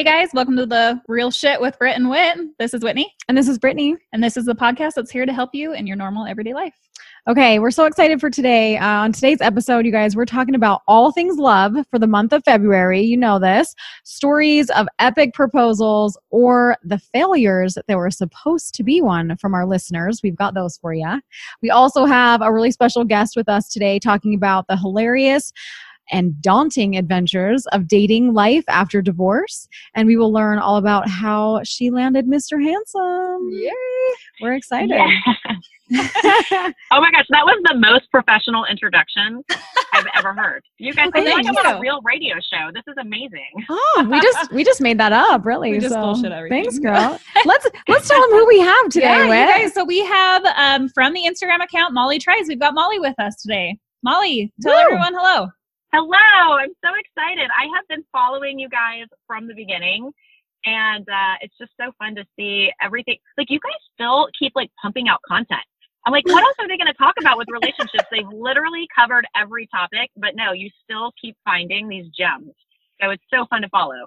Hey guys, welcome to the Real Shit with Britt and Wit. This is Whitney, And this is Brittany. and this is the podcast that's here to help you in your normal everyday life. Okay, we're so excited for today. Uh, on today's episode, you guys, we're talking about all things love for the month of February. You know this stories of epic proposals or the failures that there were supposed to be one from our listeners. We've got those for you. We also have a really special guest with us today talking about the hilarious and daunting adventures of dating life after divorce. And we will learn all about how she landed Mr. Handsome. Yay! We're excited. Yeah. oh my gosh, that was the most professional introduction I've ever heard. You guys, I feel like Thank I'm on you. a real radio show. This is amazing. Oh, we just we just made that up, really. We just so, bullshit everything. Thanks, girl. let's let's tell them who we have today. yeah, you guys. So we have um, from the Instagram account Molly Tries. We've got Molly with us today. Molly, tell Woo. everyone hello. Hello, I'm so excited. I have been following you guys from the beginning. And uh, it's just so fun to see everything. Like, you guys still keep like pumping out content. I'm like, what else are they going to talk about with relationships? They've literally covered every topic, but no, you still keep finding these gems. So it's so fun to follow.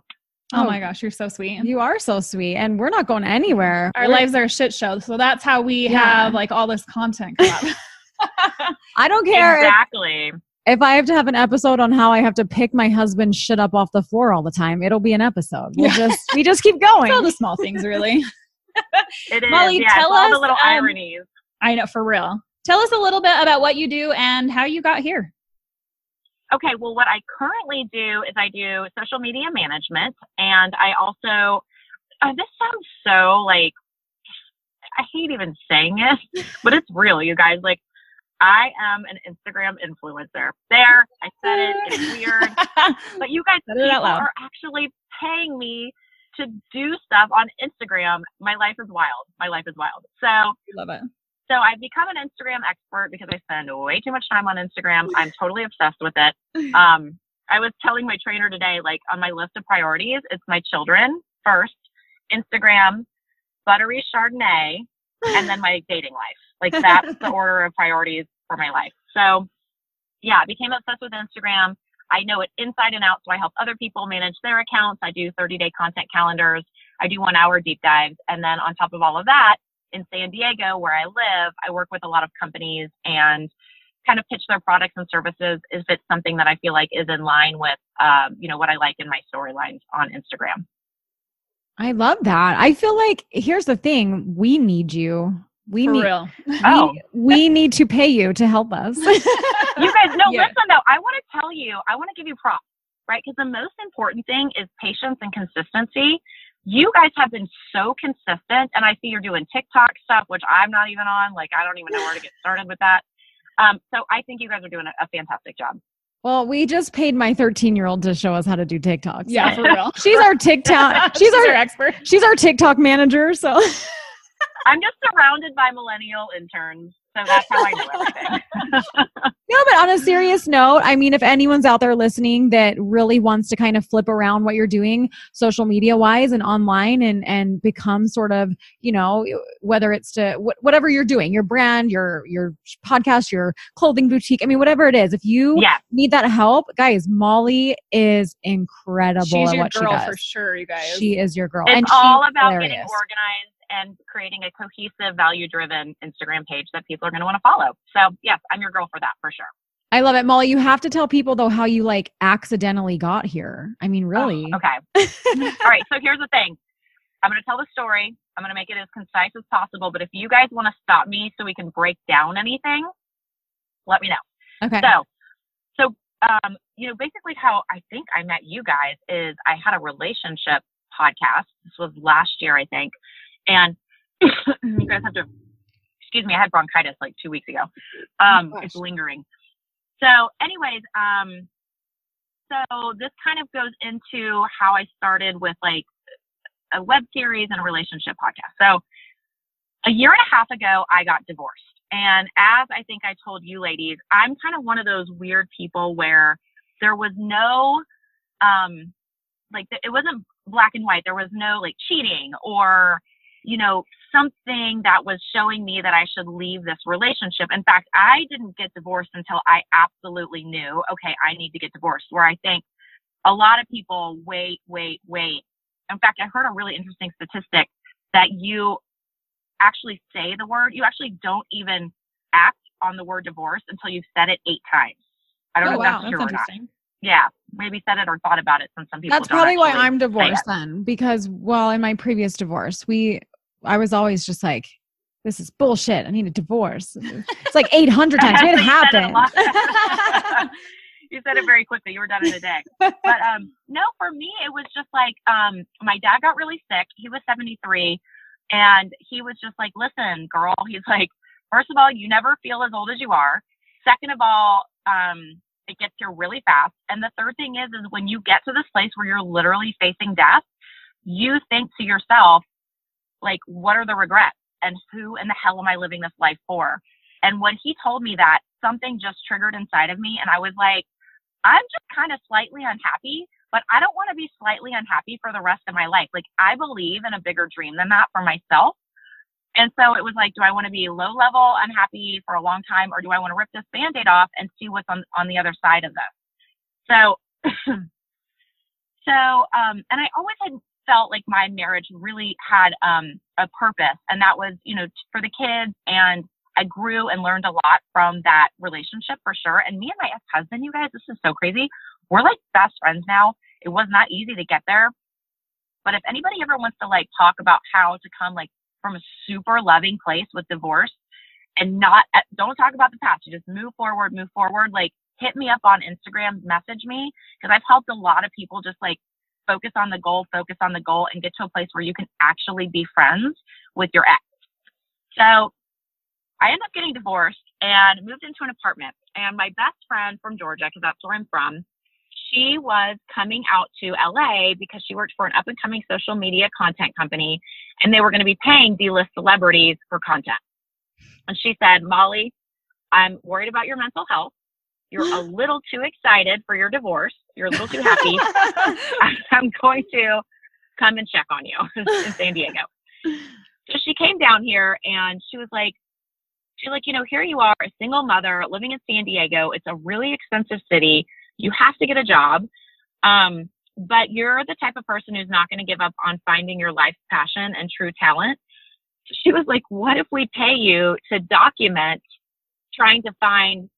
Oh, Oh. my gosh, you're so sweet. You are so sweet, and we're not going anywhere. Our We're- lives are a shit show, so that's how we Yeah. have like all this content. come up. I don't care Exactly. if I have to have an episode on how I have to pick my husband's shit up off the floor all the time. It'll be an episode. We'll Yeah. just we just keep going. It's all the small things, really. It is. Molly, yeah, it's tell all the little um, ironies. I know for real. Tell us a little bit about what you do and how you got here. Okay, well, what I currently do is I do social media management, and I also, uh, this sounds so like, I hate even saying it, but it's real, you guys. Like, I am an Instagram influencer. There, I said it. It's weird, but you guys Said it out people are actually paying me to do stuff on Instagram. My life is wild. My life is wild. So, Love it. so I've become an Instagram expert because I spend way too much time on Instagram. I'm totally obsessed with it. Um, I was telling my trainer today, like on my list of priorities, it's my children first, Instagram, buttery Chardonnay, and then my dating life. Like that's the order of priorities for my life. So yeah, I became obsessed with Instagram. I know it inside and out, so I help other people manage their accounts. I do 30 day content calendars. I do one hour deep dives. And then on top of all of that, in San Diego, where I live, I work with a lot of companies and kind of pitch their products and services if it's something that I feel like is in line with, um, you know, what I like in my storylines on Instagram. I love that. I feel like here's the thing: we need you. We For need real. Oh. we, we need to pay you to help us. You guys, no, Yeah. listen though, I want to tell you, I want to give you props, right? Because the most important thing is patience and consistency. You guys have been so consistent, and I see you're doing TikTok stuff, which I'm not even on. Like, I don't even know where to get started with that. Um, so I think you guys are doing a, a fantastic job. well, we just paid my 13 year old to show us how to do TikToks. Yeah, for real. She's our TikTok. She's our expert. she's our TikTok manager. So I'm just surrounded by millennial interns, so that's how I do everything. no, but on a serious note, I mean, if anyone's out there listening that really wants to kind of flip around what you're doing social media wise and online and and become sort of you know whether it's to wh- whatever you're doing, your brand, your your podcast, your clothing boutique. I mean, whatever it is, if you yeah, need that help, guys, Molly is incredible She's at your what girl she does. for sure, you guys. She is your girl. it's and all about hilarious. getting organized and creating a cohesive, value-driven Instagram page that people are going to want to follow. So yes, I'm your girl for that for sure. I love it, Molly. You have to tell people though how you like accidentally got here. I mean, really. Oh, okay. All right. So here's the thing. I'm going to tell the story. I'm going to make it as concise as possible. But if you guys want to stop me so we can break down anything, let me know. Okay. So, so um, you know, basically how I think I met you guys is I had a relationship podcast. This was last year, I think, and you guys have to. Excuse me, I had bronchitis like two weeks ago. Um, gosh. it's lingering. So, anyways, um, so this kind of goes into how I started with like a web series and a relationship podcast. So, a year and a half ago, I got divorced. And as I think I told you ladies, I'm kind of one of those weird people where there was no, um, like, it wasn't black and white. There was no like cheating or, you know, something that was showing me that I should leave this relationship. In fact, I didn't get divorced until I absolutely knew, okay, I need to get divorced. Where I think a lot of people wait, wait, wait in fact, I heard a really interesting statistic that you actually say the word, you actually don't even act on the word divorce until you've said it eight times. I don't oh, know wow. if that's true or not. Yeah, maybe said it or thought about it since some people That's probably why I'm divorced then, because well, in my previous divorce, we I was always just like, this is bullshit. I need a divorce. It's like 800 times. It You said it happened. you said it very quickly. You were done in a day. But um, no, for me, it was just like um, my dad got really sick. He was 73, and he was just like, "Listen, girl," he's like, first of all, you never feel as old as you are. Second of all, um, it gets here really fast. And the third thing is, is when you get to this place where you're literally facing death, you think to yourself, like, what are the regrets? And who in the hell am I living this life for? And when he told me that, something just triggered inside of me. And I was like, I'm just kind of slightly unhappy, but I don't want to be slightly unhappy for the rest of my life. Like, I believe in a bigger dream than that for myself. And so it was like, do I want to be low level unhappy for a long time, or do I want to rip this band aid off and see what's on, on the other side of this? So, so, um, and I always had felt like my marriage really had um, a purpose, and that was, you know, for the kids. And I grew and learned a lot from that relationship for sure. And me and my ex husband, you guys, this is so crazy. We're like best friends now. It was not easy to get there. But if anybody ever wants to like talk about how to come like from a super loving place with divorce and not, uh, don't talk about the past. You just move forward, move forward. Like hit me up on Instagram, message me because I've helped a lot of people just like focus on the goal, focus on the goal and get to a place where you can actually be friends with your ex. So I ended up getting divorced and moved into an apartment. And my best friend from Georgia, because that's where I'm from, she was coming out to LA because she worked for an up and coming social media content company and they were going to be paying D list celebrities for content. And she said, Molly, I'm worried about your mental health. You're a little too excited for your divorce. You're a little too happy. I'm going to come and check on you in San Diego. So she came down here and she was like, she's like, you know, here you are, a single mother living in San Diego. It's a really expensive city. You have to get a job. Um, but you're the type of person who's not going to give up on finding your life's passion and true talent. She was like, what if we pay you to document trying to find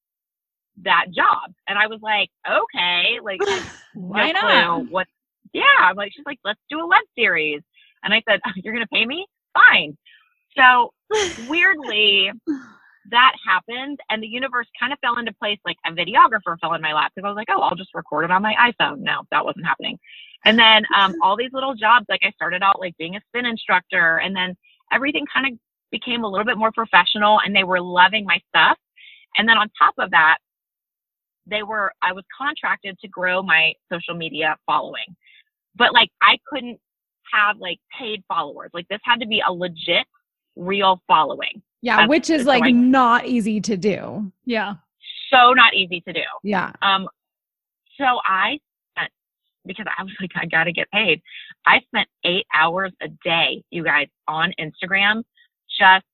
that job? And I was like, okay, like, Why no not? What? Yeah, I'm like, she's like, let's do a web series. And I said, you're going to pay me? Fine. So weirdly, that happened and the universe kind of fell into place like a videographer fell in my lap because I was like, oh, I'll just record it on my iPhone. No, that wasn't happening. And then um, all these little jobs, like I started out like being a spin instructor and then everything kind of became a little bit more professional and they were loving my stuff. And then on top of that, they were, I was contracted to grow my social media following. But like I couldn't have like paid followers. Like this had to be a legit, real following. Yeah, That's- which is so like I- not easy to do. Yeah. So not easy to do. Yeah. Um, so I spent because I was like, I gotta get paid. I spent eight hours a day, you guys, on Instagram, just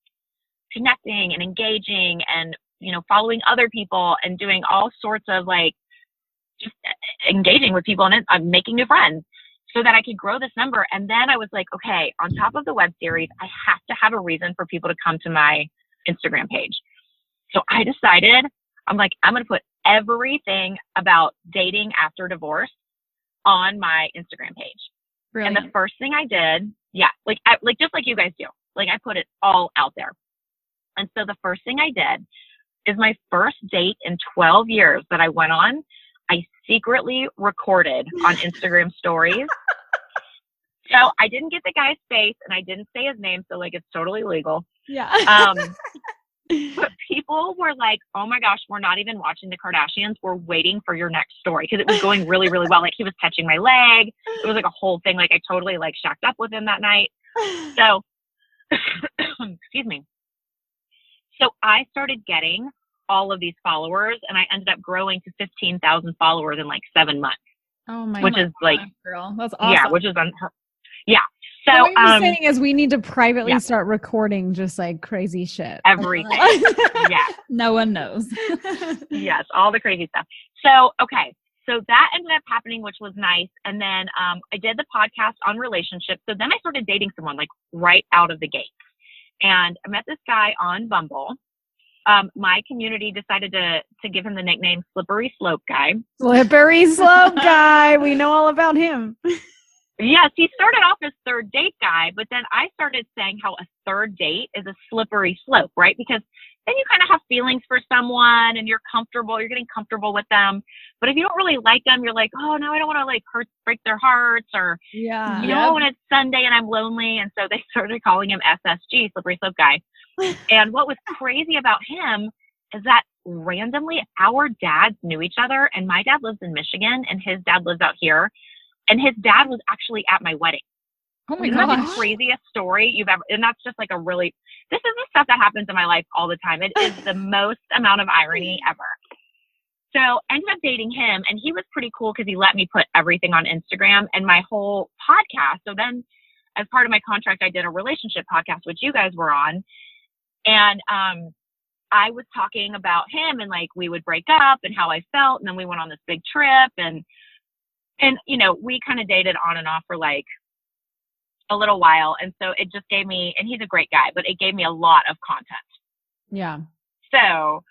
connecting and engaging and you know following other people and doing all sorts of like just uh, engaging with people and I'm um, making new friends so that I could grow this number. And then I was like, okay, on top of the web series, I have to have a reason for people to come to my Instagram page. So I decided I'm like, I'm going to put everything about dating after divorce on my Instagram page. Brilliant. And the first thing I did, yeah, like, I, like just like you guys do, like I put it all out there. And so the first thing I did is my first date in 12 years that I went on, I secretly recorded on Instagram stories. So I didn't get the guy's face and I didn't say his name. So like it's totally legal. Yeah. Um, but people were like, "Oh my gosh, we're not even watching the Kardashians. We're waiting for your next story because it was going really, really well. Like he was touching my leg. It was like a whole thing. Like I totally like shacked up with him that night. So, excuse me. So I started getting all of these followers, and I ended up growing to fifteen thousand followers in like seven months, oh my which is like, girl. That's awesome. yeah, which is. Yeah. So, So what you're um, saying is we need to privately yeah. start recording just like crazy shit. everything. yeah. no one knows. yes, all the crazy stuff. So, okay. so that ended up happening, which was nice. And then um, I did the podcast on relationships. So then I started dating someone like right out of the gate. And I met this guy on Bumble. Um, my community decided to to give him the nickname Slippery Slope Guy. Slippery Slope Guy. We know all about him. Yes, he started off as third date guy, but then I started saying how a third date is a slippery slope, right? Because then you kind of have feelings for someone and you're comfortable, you're getting comfortable with them. But if you don't really like them, you're like, oh no, I don't want to like hurt, break their hearts, or Yeah. you know, when it's Sunday and I'm lonely. And so they started calling him SSG, slippery slope guy. and what was crazy about him is that randomly our dads knew each other, and my dad lives in Michigan, and his dad lives out here, and his dad was actually at my wedding. Oh my Isn't the craziest story you've ever? And that's just like a really. This is the stuff that happens in my life all the time. It is the most amount of irony ever. So ended up dating him, and he was pretty cool because he let me put everything on Instagram and my whole podcast. So then, as part of my contract, I did a relationship podcast, which you guys were on, and um, I was talking about him and like we would break up and how I felt, and then we went on this big trip, and and you know we kind of dated on and off for like a little while, and so it just gave me, and he's a great guy, but it gave me a lot of content. Yeah. So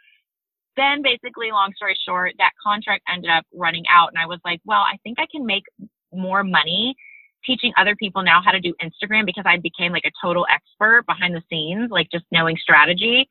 then basically, long story short, that contract ended up running out. And I was like, well, I think I can make more money teaching other people now how to do Instagram because I became like a total expert behind the scenes, like just knowing strategy.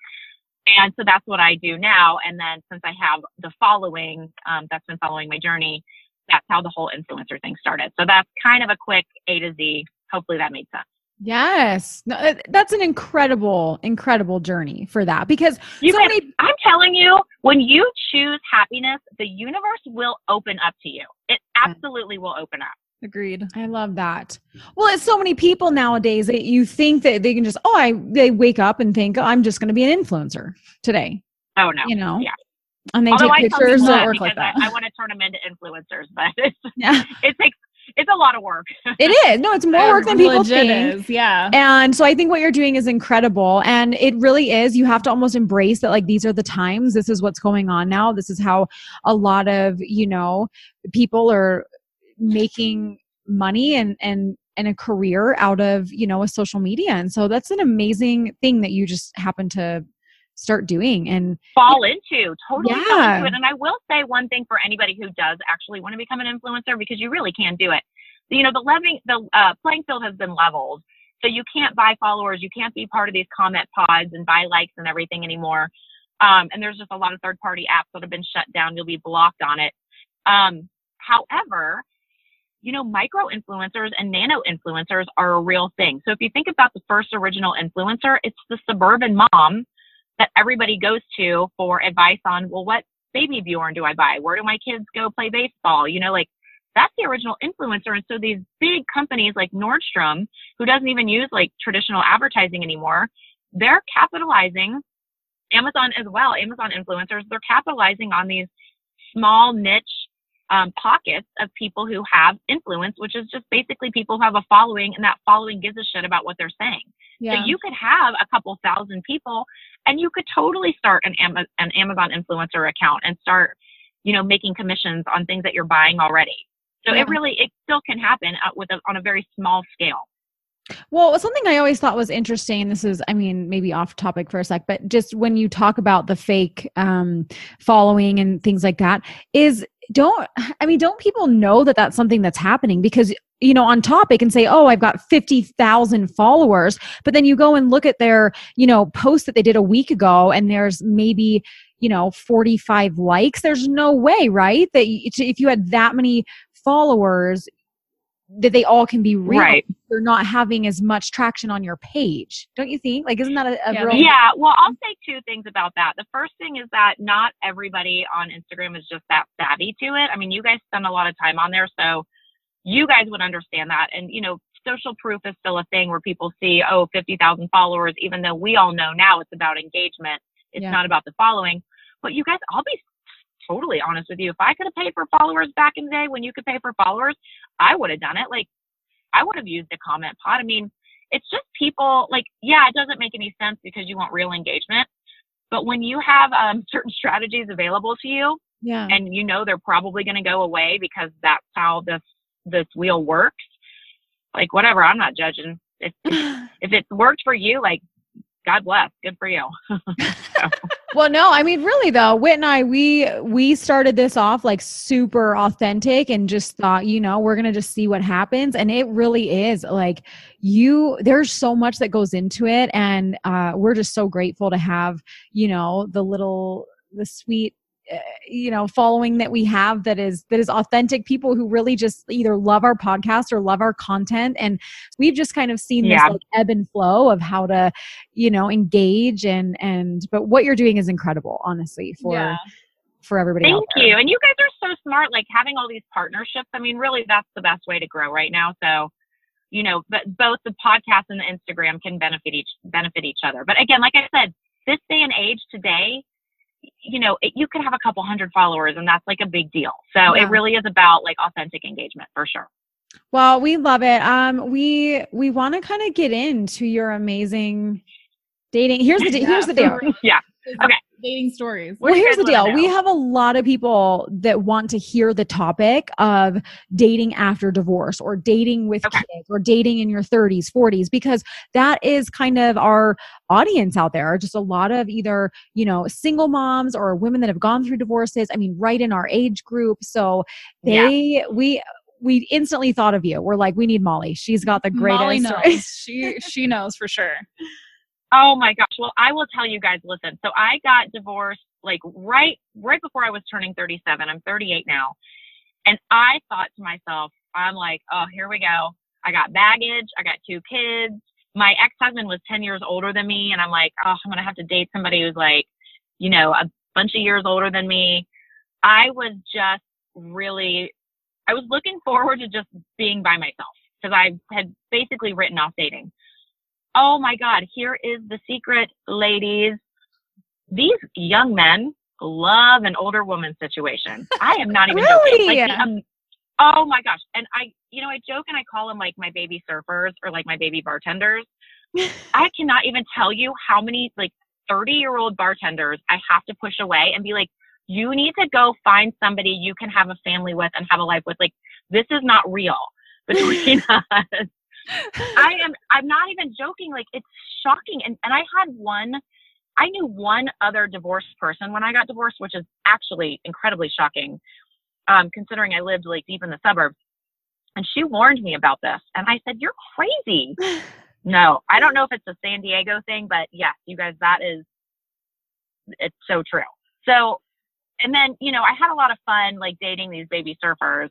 And so that's what I do now. And then since I have the following um, that's been following my journey, that's how the whole influencer thing started. So that's kind of a quick A to Z. Hopefully that made sense. Yes. No, that's an incredible, incredible journey for that because You so can- many I'm telling you, when you choose happiness, the universe will open up to you. It absolutely will open up. Agreed. I love that. Well, it's so many people nowadays that you think that they can just, oh, I they wake up and think, oh, I'm just going to be an influencer today, Oh no. you know? Yeah. And they Although take tell pictures that work like that. I, I want to turn them into influencers, but it's, yeah, it takes it's a lot of work. it is. No, it's more work than people Legit think. is, yeah. And so I think what you're doing is incredible. And it really is. You have to almost embrace that, like, these are the times. This is what's going on now. This is how a lot of, you know, people are making money and, and, and a career out of, you know, a social media. And so that's an amazing thing that you just happen to start doing. And fall into totally fall into it. And I will say one thing for anybody who does actually want to become an influencer because you really can do it. You know, the leveling the uh, playing field has been leveled, so you can't buy followers, you can't be part of these comment pods and buy likes and everything anymore. Um, and there's just a lot of third party apps that have been shut down. You'll be blocked on it. Um, however, you know, micro influencers and nano influencers are a real thing. So if you think about the first original influencer, it's the suburban mom that everybody goes to for advice on, well, what baby Bjorn do I buy? Where do my kids go play baseball? You know, like that's the original influencer. And so these big companies like Nordstrom, who doesn't even use like traditional advertising anymore, they're capitalizing Amazon as well, Amazon influencers, they're capitalizing on these small niche um, pockets of people who have influence, which is just basically people who have a following and that following gives a shit about what they're saying. So you could have a couple thousand people and you could totally start an, Ama- an Amazon influencer account and start, you know, making commissions on things that you're buying already. So Yeah. it really, it still can happen uh, with a, on a very small scale. Well, something I always thought was interesting, this is, I mean, maybe off topic for a sec, but just when you talk about the fake um, following and things like that, is don't, I mean, don't people know that that's something that's happening? Because, you know, on top, they can say, oh, I've got 50,000 followers, but then you go and look at their, you know, post that they did a week ago, and there's maybe, you know, 45 likes. There's no way, right? That if you had that many followers, that they all can be real Right. you're not having as much traction on your page. Don't you think? Like, isn't that a, a Yeah. real? Yeah, well, I'll mm-hmm. say two things about that. The first thing is that not everybody on Instagram is just that savvy to it. I mean, you guys spend a lot of time on there, so you guys would understand that. And, you know, social proof is still a thing where people see, oh, 50,000 followers, even though we all know now it's about engagement. It's Yeah. not about the following. But you guys, I'll be totally honest with you. If I could have paid for followers back in the day when you could pay for followers, I would have done it. Like, I would have used a comment pod. I mean, it's just people like, yeah, it doesn't make any sense because you want real engagement. But when you have um, certain strategies available to you, Yeah. and you know they're probably going to go away because that's how this this wheel works. Like whatever, I'm not judging. If if, if it worked for you, like God bless, good for you. well, no, I mean, really though, Whit and I, we we started this off like super authentic and just thought, you know, we're gonna just see what happens, and it really is like you. There's so much that goes into it, and uh, we're just so grateful to have, you know, the little the sweet you know following that we have that is that is authentic people who really just either love our podcast or love our content and we've just kind of seen Yeah. this like ebb and flow of how to you know engage and and but what you're doing is incredible honestly for yeah. for everybody Thank you. And you guys are so smart, like having all these partnerships. I mean, really, that's the best way to grow right now. So, you know, but both the podcast and the Instagram can benefit each benefit each other. But again, like I said, this day and age today, you know, it, you could have a couple hundred followers, and that's like a big deal. So Yeah. it really is about like authentic engagement for sure. well we love it um we we want to kind of get into your amazing dating here's the here's the deal Yeah. Okay. Dating stories. Well, here's the deal. We have a lot of people that want to hear the topic of dating after divorce or dating with Okay. kids or dating in your 30s, 40s, because that is kind of our audience out there. Just a lot of either, you know, single moms or women that have gone through divorces. I mean, right in our age group. So Yeah. they, we, we instantly thought of you. We're like, we need Molly. She's got the greatest. Molly knows. she she knows for sure. Oh my gosh. Well, I will tell you guys, listen. So I got divorced like right right before I was turning 37. I'm 38 now. And I thought to myself, I'm like, "Oh, here we go. I got baggage, I got two kids. My ex-husband was 10 years older than me and I'm like, "Oh, I'm going to have to date somebody who's like, you know, a bunch of years older than me." I was just really I was looking forward to just being by myself because I had basically written off dating oh my God, here is the secret, ladies. These young men love an older woman situation. I am not even joking. Really? Like the, um, oh my gosh. And I, you know, I joke and I call them like my baby surfers or like my baby bartenders. I cannot even tell you how many like 30 year old bartenders I have to push away and be like, you need to go find somebody you can have a family with and have a life with. Like, this is not real between us. I am I'm not even joking. Like it's shocking. And and I had one I knew one other divorced person when I got divorced, which is actually incredibly shocking. Um, considering I lived like deep in the suburbs. And she warned me about this. And I said, You're crazy. No, I don't know if it's a San Diego thing, but yes, you guys, that is it's so true. So and then, you know, I had a lot of fun like dating these baby surfers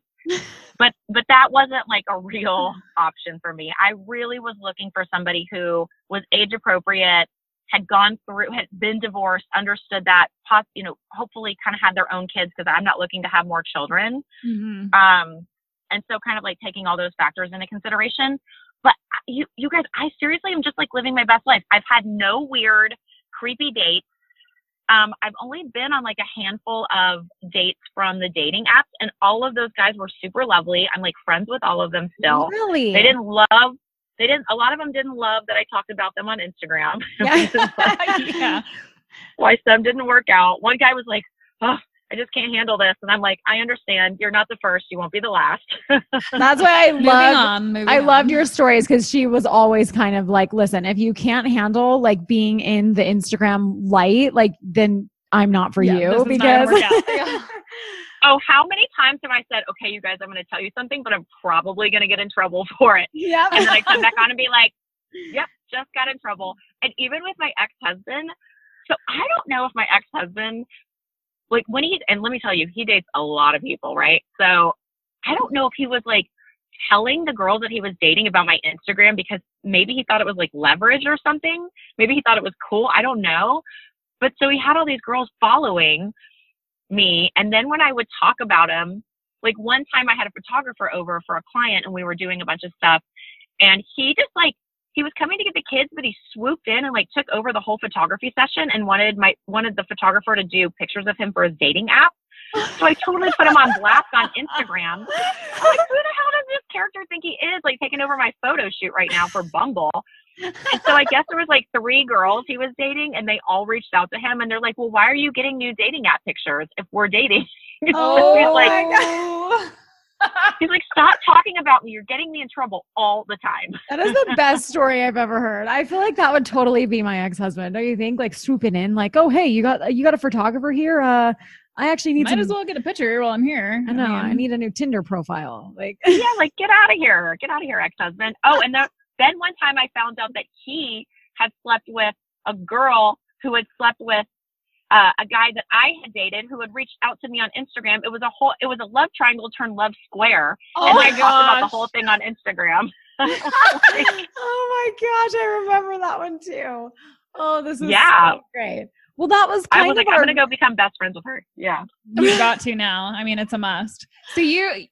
but but that wasn't like a real option for me. I really was looking for somebody who was age appropriate, had gone through, had been divorced, understood that, you know, hopefully kind of had their own kids because I'm not looking to have more children. Mm-hmm. Um, and so kind of like taking all those factors into consideration. But you you guys, I seriously am just like living my best life. I've had no weird, creepy dates. Um, I've only been on like a handful of dates from the dating apps, and all of those guys were super lovely. I'm like friends with all of them still. Really? They didn't love. They didn't. A lot of them didn't love that I talked about them on Instagram. Yeah. yeah. Why some didn't work out. One guy was like, "Oh, I just can't handle this," and I'm like, "I understand. You're not the first. You won't be the last." That's why I love on. I on. loved your stories because she was always kind of like, listen, if you can't handle like being in the Instagram light, like then I'm not for Yeah, you this because gonna work out. Yeah. oh, how many times have I said, "Okay, you guys, I'm going to tell you something, but I'm probably going to get in trouble for it." yeah. and then I come back on and be like, yep, just got in trouble. And even with my ex husband, so I don't know if my ex husband, like when he, and let me tell you, he dates a lot of people, right? So I don't know if he was like telling the girls that he was dating about my Instagram because maybe he thought it was like leverage or something. Maybe he thought it was cool. I don't know. But so he had all these girls following me. And then when I would talk about him, like one time I had a photographer over for a client and we were doing a bunch of stuff and he just like he was coming to get the kids but he swooped in and like took over the whole photography session and wanted my wanted the photographer to do pictures of him for his dating app so i totally put him on blast on instagram I'm like who the hell does this character think he is like taking over my photo shoot right now for bumble And so I guess there was like three girls he was dating, and they all reached out to him, and they're like, "Well, why are you getting new dating app pictures if we're dating?" Oh like, my God. he's like, "Stop talking about me. You're getting me in trouble all the time." That is the best story I've ever heard. I feel like that would totally be my ex-husband. Don't you think? Like swooping in, like, oh hey, you got you got a photographer here. Uh, I actually need Might some. as well get a picture while I'm here. I know. I mean, need a new Tinder profile. Like, yeah, like get out of here, get out of here, ex-husband. Oh, and the, then one time I found out that he had slept with a girl who had slept with uh, a guy that I had dated who had reached out to me on Instagram. It was a whole, it was a love triangle turned love square, oh and my I talked about the whole thing on Instagram. oh my gosh, I remember that one too. Oh, this is Yeah. so great. Well, that was I kind was of like, our, I'm gonna go become best friends with her. Yeah. you got to now. I mean, it's a must. So you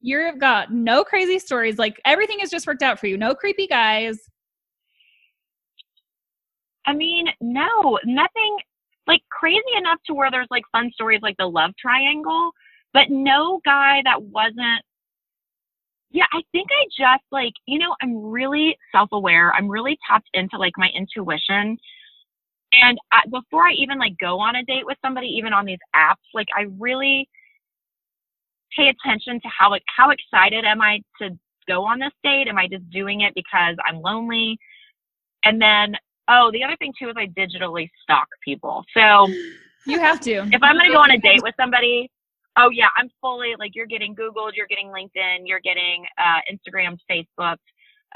you've got no crazy stories. Like everything has just worked out for you. No creepy guys. I mean, no, nothing like crazy enough to where there's like fun stories like the love triangle, but no guy that wasn't. Yeah, I think I just like, you know, I'm really self aware. I'm really tapped into like my intuition. And I, before I even like go on a date with somebody, even on these apps, like I really pay attention to how like how excited am I to go on this date? Am I just doing it because I'm lonely? And then Oh, the other thing too is I digitally stalk people. So You have to. if I'm going to go on a date with somebody, oh yeah, I'm fully like you're getting Googled, you're getting LinkedIn, you're getting uh, Instagram, Facebook,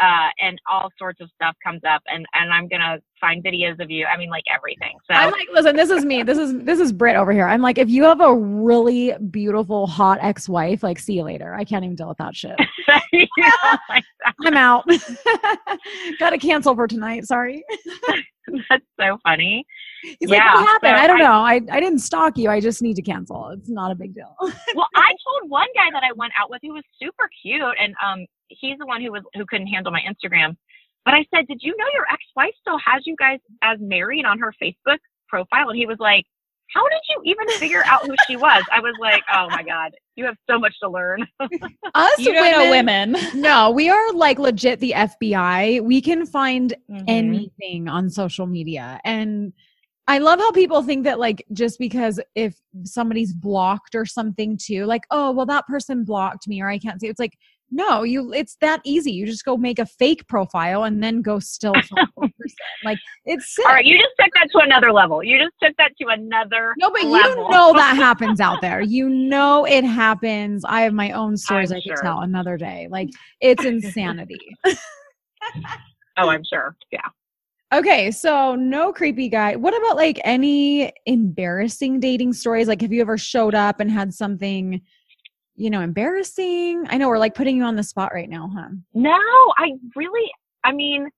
uh, and all sorts of stuff comes up, and and I'm gonna find videos of you. I mean, like everything. So I'm like, listen, this is me. This is this is Britt over here. I'm like, if you have a really beautiful, hot ex-wife, like, see you later. I can't even deal with that shit. you know, like, I'm out. Got to cancel for tonight. Sorry. that's so funny. He's like, what happened? so I don't I- know. I, I didn't stalk you. I just need to cancel. It's not a big deal. well, I told one guy that I went out with who was super cute, and um, he's the one who was who couldn't handle my Instagram. But I said, "Did you know your ex-wife still has you guys as married on her Facebook profile?" And he was like, "How did you even figure out who she was?" I was like, "Oh my god, you have so much to learn." Us You don't know women. No, we are like legit the FBI. We can find Mhm. anything on social media. And I love how people think that like just because if somebody's blocked or something too, like, oh, well, that person blocked me or I can't see. It's like, no, you it's that easy. You just go make a fake profile and then go still follow the person. Like it's sick. All right, you just took that to another level. You just took that to another. No, but level. you know that happens out there. You know it happens. I have my own stories I'm I could tell another day. Like it's insanity. Oh, I'm sure. Yeah. Okay, so no creepy guy. What about like any embarrassing dating stories? Like, have you ever showed up and had something, you know, embarrassing? I know we're like putting you on the spot right now, huh? No, I really, I mean,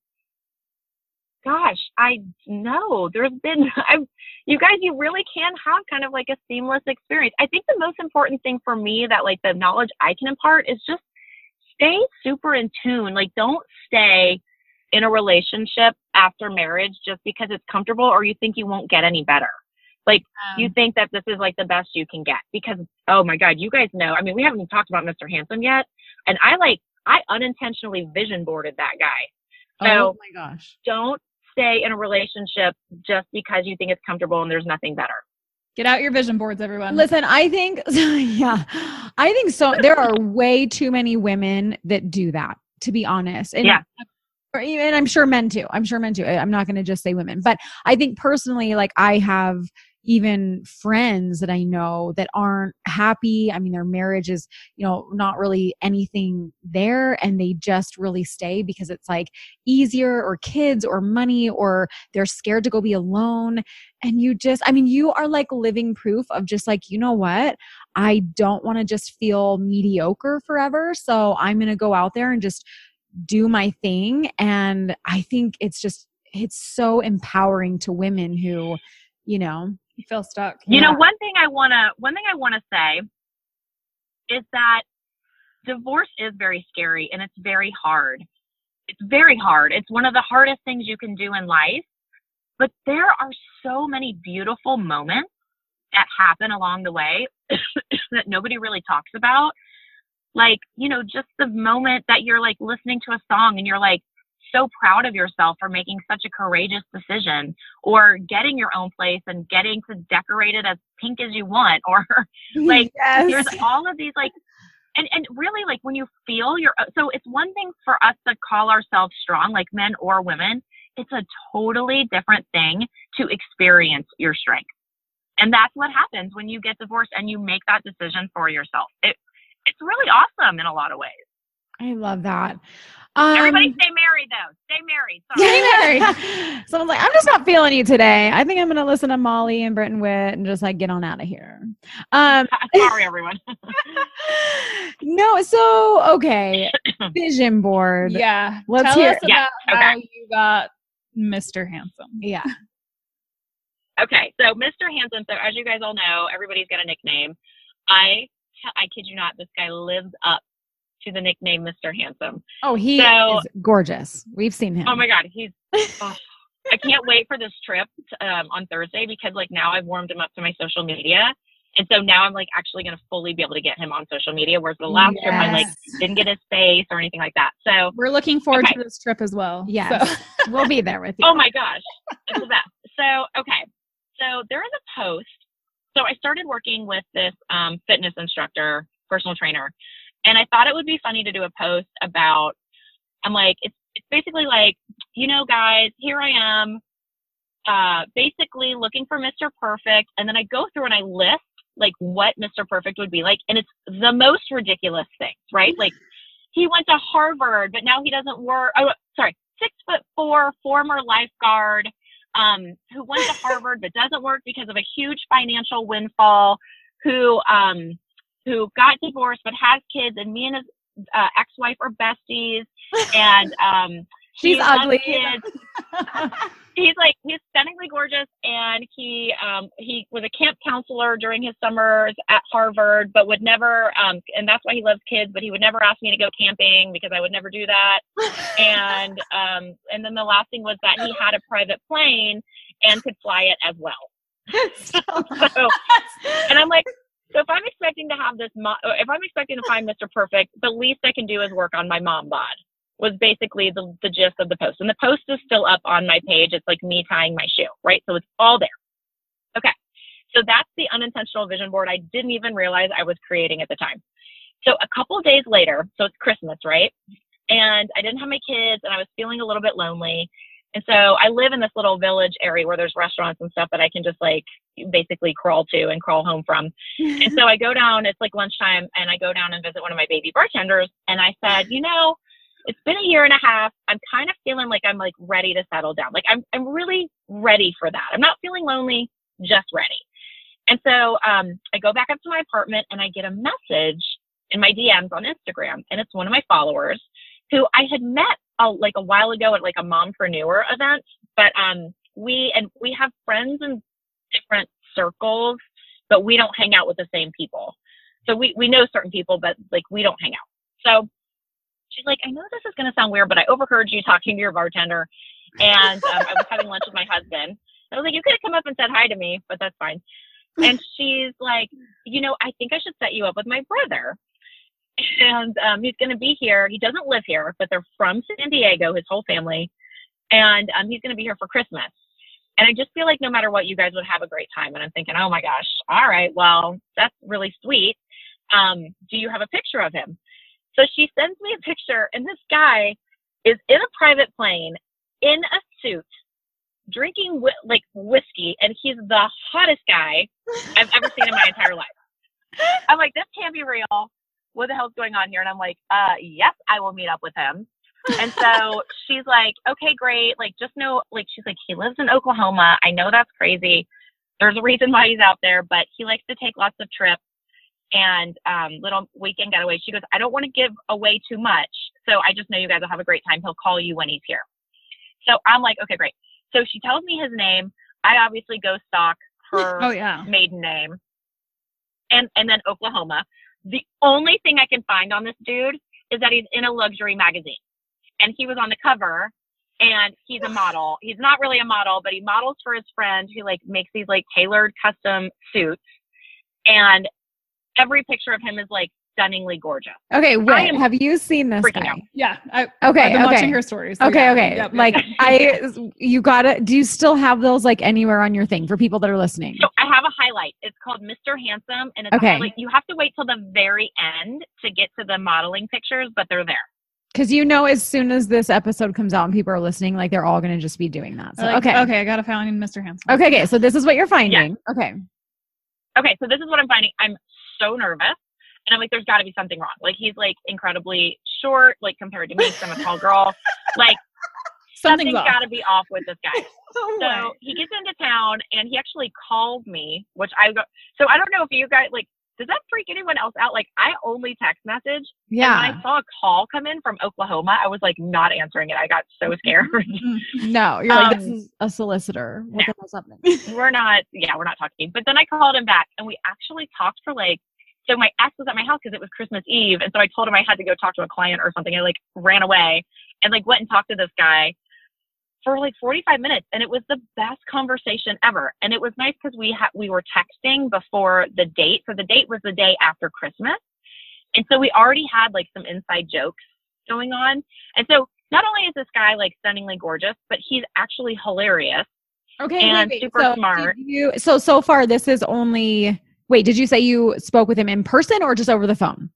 gosh, I know there's been, I, you guys, you really can have kind of like a seamless experience. I think the most important thing for me that like the knowledge I can impart is just stay super in tune. Like, don't stay in a relationship after marriage just because it's comfortable or you think you won't get any better. Like, you um, think that this is like the best you can get because, oh my God, you guys know. I mean, we haven't even talked about Mr. Handsome yet. And I like, I unintentionally vision boarded that guy. So oh my gosh. don't stay in a relationship just because you think it's comfortable and there's nothing better. Get out your vision boards, everyone. Listen, I think, yeah, I think so. There are way too many women that do that, to be honest. And Yeah. or even I'm sure men too. I'm sure men too. I'm not going to just say women, but I think personally, like I have even friends that I know that aren't happy. I mean, their marriage is, you know, not really anything there and they just really stay because it's like easier or kids or money or they're scared to go be alone. And you just, I mean, you are like living proof of just like, you know what? I don't want to just feel mediocre forever. So I'm going to go out there and just do my thing and i think it's just it's so empowering to women who you know you feel stuck. You know, one thing I want to, one thing I want to say is that divorce is very scary and it's very hard. It's very hard. It's one of the hardest things you can do in life. But there are so many beautiful moments that happen along the way that nobody really talks about. Like, you know, just the moment that you're like listening to a song and you're like so proud of yourself for making such a courageous decision or getting your own place and getting to decorate it as pink as you want or like yes. there's all of these like and and really like when you feel your so it's one thing for us to call ourselves strong like men or women it's a totally different thing to experience your strength and that's what happens when you get divorced and you make that decision for yourself it it's really awesome in a lot of ways I love that. Um, everybody stay married though stay married Sorry. Stay married. Someone's like, I'm just not feeling you today. I think I'm going to listen to Molly and Britt and Wit and just like get on out of here. Um, sorry everyone no, so okay, vision board. Yeah. Let's Tell hear us it. Yeah, about how you got Mr. Handsome. Yeah. Okay, so Mr. Handsome. So as you guys all know, everybody's got a nickname. I I kid you not, this guy lives up to the nickname Mr. Handsome. Oh, he So- is gorgeous. We've seen him. Oh my God, he's. oh, I can't wait for this trip um, on Thursday because like now I've warmed him up to my social media, and so now I'm like actually going to fully be able to get him on social media. Whereas the last trip I like didn't get his face or anything like that. So We're looking forward Okay. to this trip as well. Yeah, So- we'll be there with you. oh my gosh, it's the best. So okay, so there is a post. So I started working with this um, fitness instructor, personal trainer, and I thought it would be funny to do a post about. I'm like, it's it's basically like, you know, guys, here I am, uh, basically looking for Mr. Perfect, and then I go through and I list like what Mr. Perfect would be like, and it's the most ridiculous things, right? Like he went to Harvard, but now he doesn't work. Oh, sorry, six foot four, former lifeguard, um, who went to Harvard but doesn't work because of a huge financial windfall, who um, who got divorced but has kids, and me and his uh, ex-wife are besties, and um, She's he ugly. Kids. he's like he's stunningly gorgeous and he um he was a camp counselor during his summers at Harvard but would never um and that's why he loves kids but he would never ask me to go camping because I would never do that and um and then the last thing was that he had a private plane and could fly it as well so and I'm like so if I'm expecting to have this mo- if I'm expecting to find Mr. Perfect the least I can do is work on my mom bod was basically the, the gist of the post. And the post is still up on my page. It's like me tying my shoe, right? So it's all there. Okay. So that's the unintentional vision board I didn't even realize I was creating at the time. So a couple days later, so it's Christmas, right? And I didn't have my kids and I was feeling a little bit lonely. And so I live in this little village area where there's restaurants and stuff that I can just like basically crawl to and crawl home from. And so I go down, it's like lunchtime, and I go down and visit one of my baby bartenders. And I said, you know, it's been a year and a half. I'm kind of feeling like I'm like ready to settle down. Like I'm I'm really ready for that. I'm not feeling lonely, just ready. And so um, I go back up to my apartment and I get a message in my DMs on Instagram, and it's one of my followers who I had met uh, like a while ago at like a mompreneur event. But um, we and we have friends in different circles, but we don't hang out with the same people. So we we know certain people, but like we don't hang out. So she's like, I know this is going to sound weird, but I overheard you talking to your bartender, and um, I was having lunch with my husband. I was like, you could have come up and said hi to me, but that's fine. And she's like, you know, I think I should set you up with my brother. And um, he's going to be here. He doesn't live here, but they're from San Diego, his whole family. And um, he's going to be here for Christmas. And I just feel like no matter what, you guys would have a great time. And I'm thinking, oh my gosh, all right, well, that's really sweet. Um, do you have a picture of him? So she sends me a picture, and this guy is in a private plane in a suit, drinking whi- like whiskey, and he's the hottest guy I've ever seen in my entire life. I'm like, this can't be real. What the hell's going on here? And I'm like, uh, yes, I will meet up with him. And so she's like, okay, great. Like, just know, like, she's like, he lives in Oklahoma. I know that's crazy. There's a reason why he's out there, but he likes to take lots of trips and um, little weekend getaway. She goes, I don't want to give away too much. So I just know you guys will have a great time. He'll call you when he's here. So I'm like, okay, great. So she tells me his name. I obviously go stalk her Oh yeah. maiden name and and then Oklahoma. The only thing I can find on this dude is that he's in a luxury magazine. And he was on the cover and he's a model. He's not really a model, but he models for his friend who like makes these like tailored custom suits. And every picture of him is like stunningly gorgeous. Okay, wait. Have you seen this guy? out. Yeah. I, Okay, I've been okay. watching her stories. so Okay, yeah. okay. Yep, yep, like. I you got to do you still have those like anywhere on your thing for people that are listening? So I have a highlight. It's called Mr. Handsome, and it's Okay. a. You have to wait till the very end to get to the modeling pictures, but they're there. Cuz you know as soon as this episode comes out and people are listening like they're all going to just be doing that. So Like, okay. Okay, I got to find Mr. Handsome. Okay, okay. So this is what you're finding. Okay. Okay, so this is what I'm finding. I'm so nervous. And I'm like, there's got to be something wrong. Like, he's like incredibly short, like compared to me, 'cause I'm a tall girl. Like, Something's something's got to be off with this guy. Oh So he gets into town and he actually called me, which I go. So I don't know if you guys like. Does that freak anyone else out? Like I only text message. And Yeah. when I saw a call come in from Oklahoma, I was like not answering it. I got so scared. No, you're like this Um, is a solicitor. What no. happening? we're not. Yeah, we're not talking. But then I called him back and we actually talked for like. So my ex was at my house because it was Christmas Eve, and so I told him I had to go talk to a client or something. I like ran away and like went and talked to this guy for like 45 minutes and it was the best conversation ever and it was nice because we had we were texting before the date so the date was the day after christmas and so we already had like some inside jokes going on and so not only is this guy like stunningly gorgeous but he's actually hilarious Okay, and wait, wait. super so smart. You, so so far this is only Wait, did you say you spoke with him in person or just over the phone?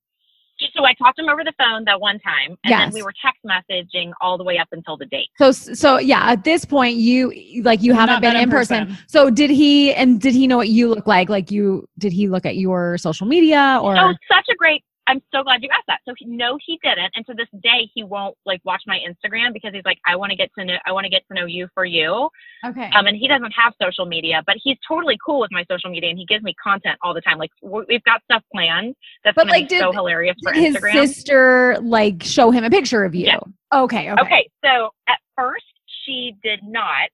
So i talked to him over the phone that one time and then we were text messaging all the way up until the date So so yeah, at this point you like you haven't been been in in person. person. So did he and did he know what you look like? Like you did he look at your social media or Oh, such a great. I'm so glad you asked that. So he, no, he didn't, and to this day, he won't like watch my Instagram because he's like, I want to get to know, I want to get to know you for you. Okay. Um, and he doesn't have social media, but he's totally cool with my social media, and he gives me content all the time. Like we- we've got stuff planned that's But, like, be so hilarious for did his Instagram. sister like show him a picture of you? Okay, okay. Okay, so at first she did not,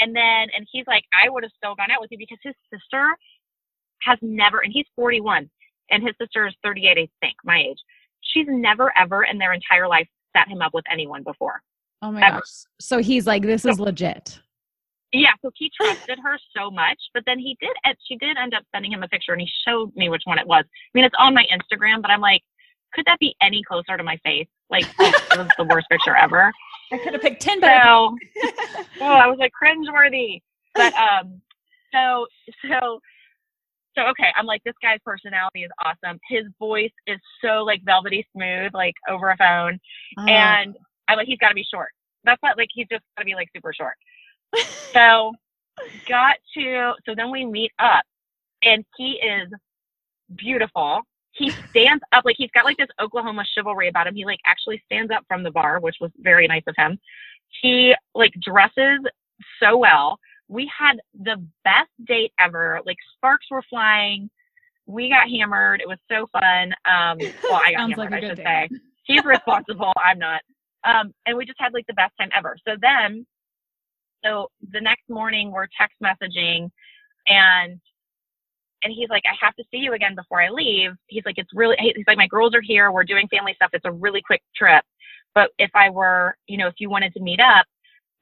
and then and he's like, I would have still gone out with you because his sister has never, and he's 41, and his sister is 38, I think, my age. She's never ever in their entire life set him up with anyone before. Oh my ever. gosh. So he's like this is legit. Yeah, so he trusted her so much, but then he did. She did end up sending him a picture, and he showed me which one it was. I mean, it's on my Instagram, but I'm like, could that be any closer to my face? Like, it was the worst picture ever. I could have picked 10 better. So, oh, I was like cringeworthy. But um, so so so okay. I'm like, this guy's personality is awesome. His voice is so like velvety smooth, like over a phone, Oh. and I'm like, he's got to be short. That's not like he's just got to be like super short. So got to so then we meet up, and he is beautiful. He stands up like he's got like this Oklahoma chivalry about him. He like actually stands up from the bar, which was very nice of him. He like dresses so well. We had the best date ever. Like sparks were flying. We got hammered. It was so fun. Um, well, I got Sounds hammered, like I should date. say. He's responsible. I'm not. Um, and we just had like the best time ever. So then, so the next morning we're text messaging, and and he's like, I have to see you again before I leave. He's like, it's really. He's like, my girls are here. We're doing family stuff. It's a really quick trip. But if I were, you know, if you wanted to meet up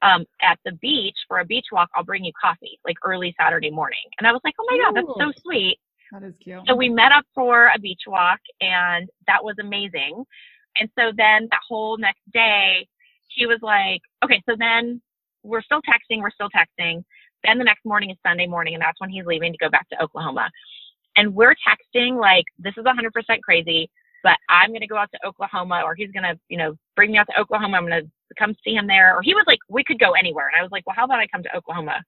um, at the beach for a beach walk, I'll bring you coffee like early Saturday morning. And I was like, oh my god, that's so sweet. That is cute. So we met up for a beach walk, and that was amazing. And so then that whole next day, he was like, okay, so then we're still texting, we're still texting. Then the next morning is Sunday morning, and that's when he's leaving to go back to Oklahoma. And we're texting like, this is 100% crazy, but I'm going to go out to Oklahoma, or he's going to, you know, bring me out to Oklahoma. I'm going to come see him there. Or he was like, we could go anywhere. And I was like, well, how about I come to Oklahoma?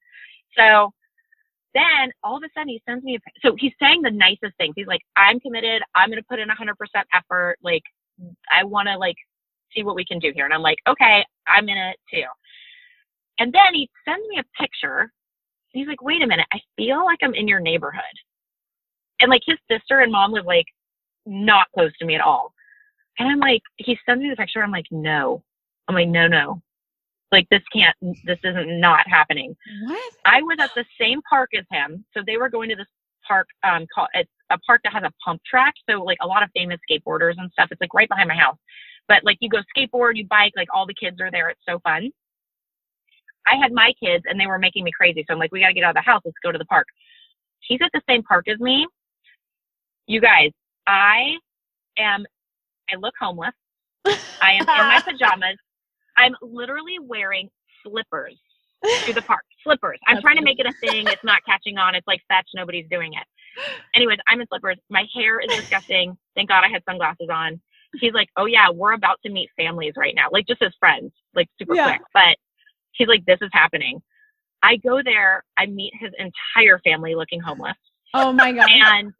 So then all of a sudden he sends me a so he's saying the nicest things he's like i'm committed i'm going to put in a 100% effort like i want to like see what we can do here and i'm like okay i'm in it too and then he sends me a picture he's like wait a minute i feel like i'm in your neighborhood and like his sister and mom live like not close to me at all and i'm like he sends me the picture i'm like no i'm like no no like this can't this isn't not happening What? I was at the same park as him. So they were going to this park um called it's a park that has a pump track. So like a lot of famous skateboarders and stuff. It's like right behind my house. But like you go skateboard, you bike, like all the kids are there. It's so fun. I had my kids and they were making me crazy. So I'm like, we gotta get out of the house, let's go to the park. He's at the same park as me. You guys, I am, I look homeless. I am in my pajamas. I'm literally wearing slippers to the park. Slippers. I'm That's trying to make it a thing. It's not catching on. It's like fetch. Nobody's doing it. Anyways, I'm in slippers. My hair is disgusting. Thank God I had sunglasses on. He's like, oh yeah, we're about to meet families right now, like just as friends, like super Yeah. quick. But he's like, this is happening. I go there. I meet his entire family looking homeless, Oh my god. and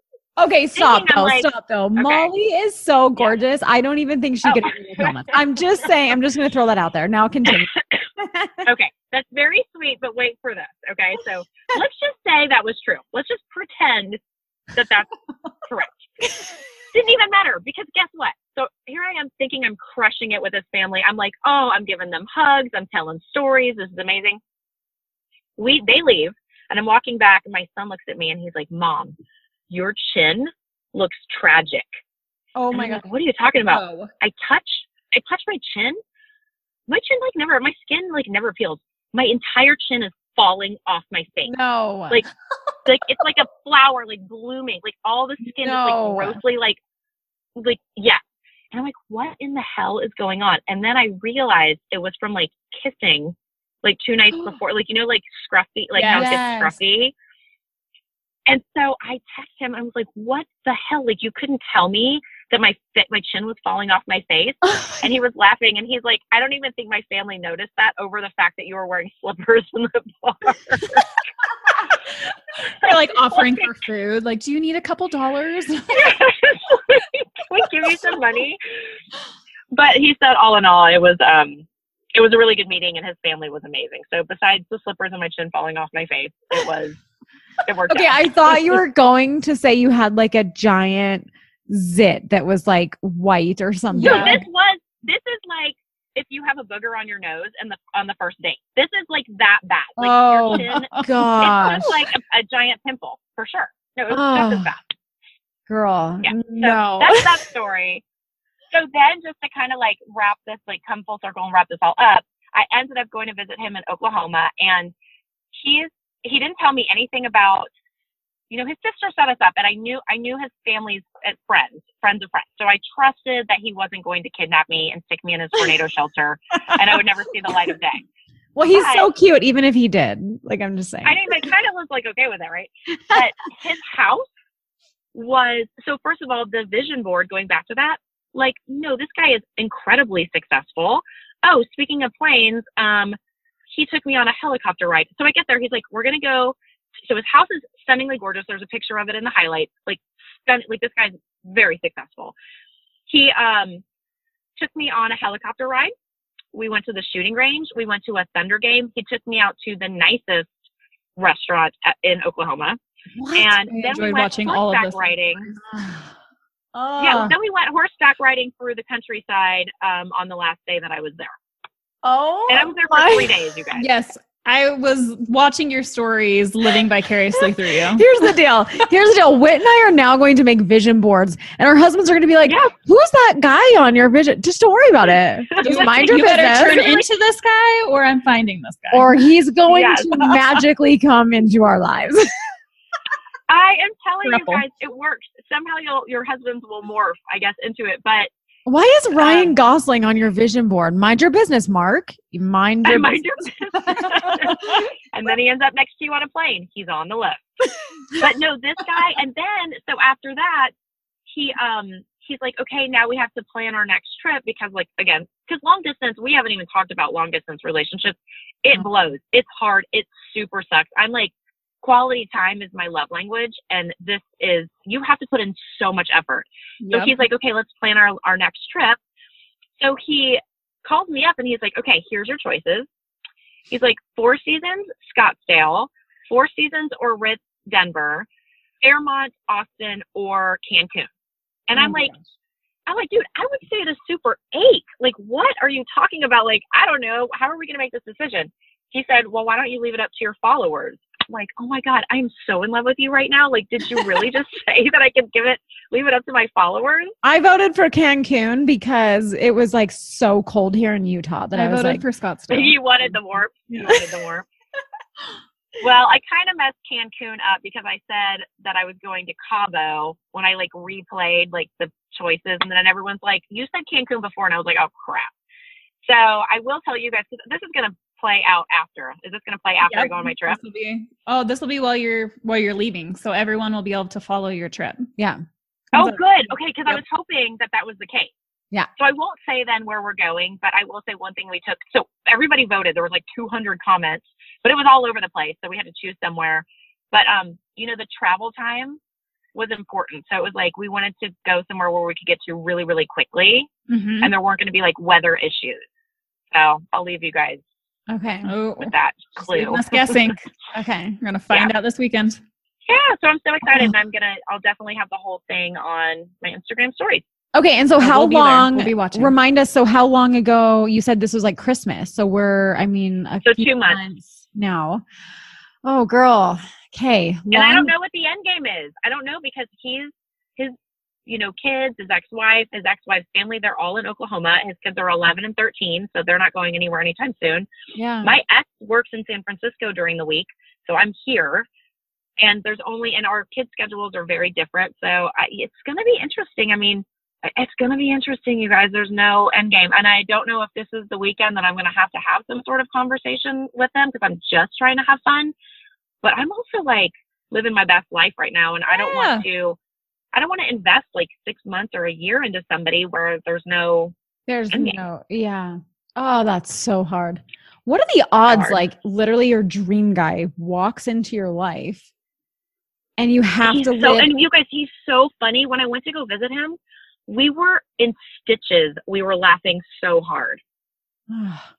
Okay, stop though. like- stop though. Molly is so gorgeous. I don't even think she Oh. could. I'm just saying. I'm just going to throw that out there. Now continue. okay, that's very sweet, but wait for this. Okay, so let's just say that was true. Let's just pretend that that's correct. Didn't even matter because guess what? So here I am thinking I'm crushing it with this family. I'm like, oh, I'm giving them hugs. I'm telling stories. This is amazing. We they leave, and I'm walking back, and my son looks at me, and he's like, "Mom, your chin looks tragic." Oh my god. like, what are you talking about? Oh. I touch I touch my chin. My chin like never my skin like never peels. My entire chin is falling off my face. No. Like like it's like a flower like blooming. Like all the skin is like grossly like like yeah. And I'm like, what in the hell is going on? And then I realized it was from like kissing like two nights before. Like you know, like scruffy, like how it gets scruffy. And so I text him. I was like, "What the hell? Like you couldn't tell me that my my chin was falling off my face." And he was laughing, and he's like, "I don't even think my family noticed that over the fact that you were wearing slippers in the bar." They're like offering for food. Like, do you need a couple dollars? Can we give you some money? But he said, all in all, it was um, it was a really good meeting, and his family was amazing. So besides the slippers and my chin falling off my face, it was it worked. okay, out. I thought you were going to say you had like a giant zit that was like white or something. So Yeah. this was this is like if you have a booger on your nose and the on the first date. This is like that bad. Like Oh, your chin, it Gosh, like a, a giant pimple for sure. No, it was Oh. just as bad. girl. Yeah, so no. That's that story. So then, just to kind of like wrap this, like come full circle and wrap this all up, I ended up going to visit him in Oklahoma, and he's he didn't tell me anything about. You know, his sister set us up, and I knew I knew his family's uh, friends, friends of friends. So I trusted that he wasn't going to kidnap me and stick me in his tornado shelter, and I would never see the light of day. well, he's but- so cute, even if he did. Like I'm just saying. I mean, I kind of was like okay with it, right? But his house was so. First of all, the vision board. Going back to that, like, no, this guy is incredibly successful. Oh, speaking of planes, um, he took me on a helicopter ride. So I get there, he's like, we're gonna go. So his house is stunningly gorgeous. There's a picture of it in the highlights. Like, stun- like this guy's very successful. He um took me on a helicopter ride. We went to the shooting range. We went to a Thunder game. He took me out to the nicest restaurant at, in Oklahoma. What? And I then we enjoyed went watching all of horseback this. riding. Oh. Yeah, then we went horseback riding through the countryside um, on the last day that I was there. Oh. And I was there for my- three days, you guys. yes, I was watching your stories, living vicariously through you. Here's the deal. Here's the deal. Wit and I are now going to make vision boards, and our husbands are going to be like, Yeah. "Who's that guy on your vision?" Just don't worry about it. Just mind your you better turn into this guy, or I'm finding this guy. Or he's going Yes. to magically come into our lives. I am telling Triple. you guys, it works. Somehow you'll, your husbands will morph, I guess, into it. But Why is Ryan Um, Gosling on your vision board? Mind your business, Mark. You mind your mind business. your business. and then he ends up next to you on a plane. He's on the list. But no, this guy, and then so after that, he um he's like, okay, now we have to plan our next trip because like again, because long distance, we haven't even talked about long distance relationships. It Mhm. blows. It's hard. It super sucks. I'm like, quality time is my love language, and this is you have to put in so much effort. So he's like, okay, let's plan our, our next trip. So he calls me up and he's like, okay, here's your choices. He's like, Four Seasons, Scottsdale, Four Seasons or Ritz, Denver, Fairmont, Austin, or Cancun. And Oh I'm like, I'm like, dude, I would say the Super Eight. Like, what are you talking about? Like, I don't know. How are we going to make this decision? He said, well, why don't you leave it up to your followers? I'm like, oh my God, I'm so in love with you right now. Like, did you really just say that I could give it, leave it up to my followers? I voted for Cancun because it was like so cold here in Utah that I, I was voted like, for Scottsdale. You wanted the warp. You wanted the warp. Well, I kind of messed Cancun up because I said that I was going to Cabo when I like replayed like the choices, and then everyone's like, "You said Cancun before," and I was like, "Oh crap." So I will tell you guys 'cause this is gonna play out after. Is this gonna play after I go on my trip? This will be, oh, this will be while you're while you're leaving, so everyone will be able to follow your trip. Yeah. Oh, up- good. Okay, because I was hoping that that was the case. Yeah. So I won't say then where we're going, but I will say one thing we took. So everybody voted. There was like 200 comments, but it was all over the place. So we had to choose somewhere. But um, you know, the travel time was important. So it was like we wanted to go somewhere where we could get to really, really quickly, Mhm. and there weren't going to be like weather issues. So I'll leave you guys Okay. Oh, with that clue. us guessing. Okay. We're gonna find out this weekend. Yeah, so I'm so excited, and oh. I'm gonna. I'll definitely have the whole thing on my Instagram story. Okay. And so, Oh, how we'll long? We'll be watching. Remind us. So, how long ago you said this was like Christmas? So we're, I mean, a So few two months. now. Oh, girl. Okay. And I don't know what the end game is. I don't know because he's his, you know, kids, his ex-wife, his ex-wife's family, they're all in Oklahoma. His kids are 11 and 13, so they're not going anywhere anytime soon. Yeah. My ex works in San Francisco during the week, so I'm here. And there's only, and our kids' schedules are very different, so I, it's going to be interesting. I mean, it's going to be interesting, you guys. There's no end game, and I don't know if this is the weekend that I'm going to have to have some sort of conversation with them because I'm just trying to have fun. But I'm also like living my best life right now, and I don't want to. I don't want to invest like six months or a year into somebody where there's no. There's no, yeah. Oh, that's so hard. What are the odds? hard. Like, literally, your dream guy walks into your life, and you have He's to so, live. and you guys, he's so funny. When I went to go visit him, we were in stitches. We were laughing so hard. Ah.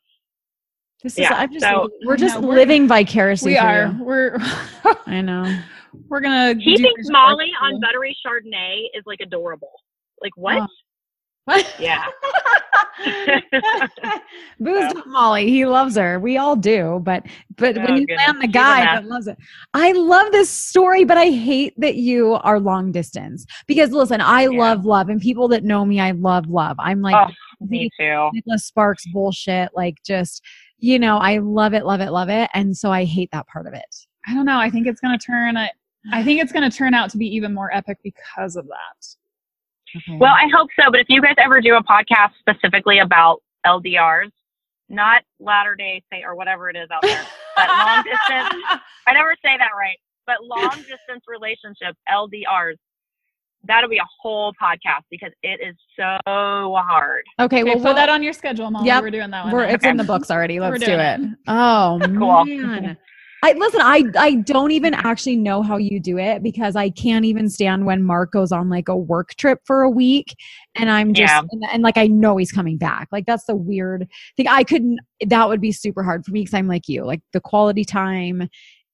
this is. Yeah, I'm just. so- we're just know, we're- living vicariously. We are. you. We're I know. We're gonna. He thinks Molly for on you. buttery Chardonnay is like adorable. Like what? Oh. What? Yeah. Boozed up Molly. He loves her. We all do. But but Oh, when you goodness. land the guy that loves it. I love this story, but I hate that you are long distance. Because listen, I Yeah. love love. And people that know me, I love love. I'm like oh, me too. Nicholas Sparks bullshit. Like just, you know, I love it, love it, love it. And so I hate that part of it. I don't know. I think it's gonna turn. I I think it's gonna turn out to be even more epic because of that. Okay. Well, I hope so. But if you guys ever do a podcast specifically about LDRs, not Latter Day Saint or whatever it is out there, but long distance. I never say that right. But long distance relationships, LDRs, that'll be a whole podcast because it is so hard. okay, Okay, well, put we'll- that on your schedule, Mom. Yep. We're doing that one. We're, then. it's in the books already. Let's do it. it. Oh Cool. man. I listen, I I don't even actually know how you do it because I can't even stand when Mark goes on like a work trip for a week and I'm just Yeah. and, and, like I know he's coming back. Like that's the weird thing. I couldn't that would be super hard for me because I'm like you. Like the quality time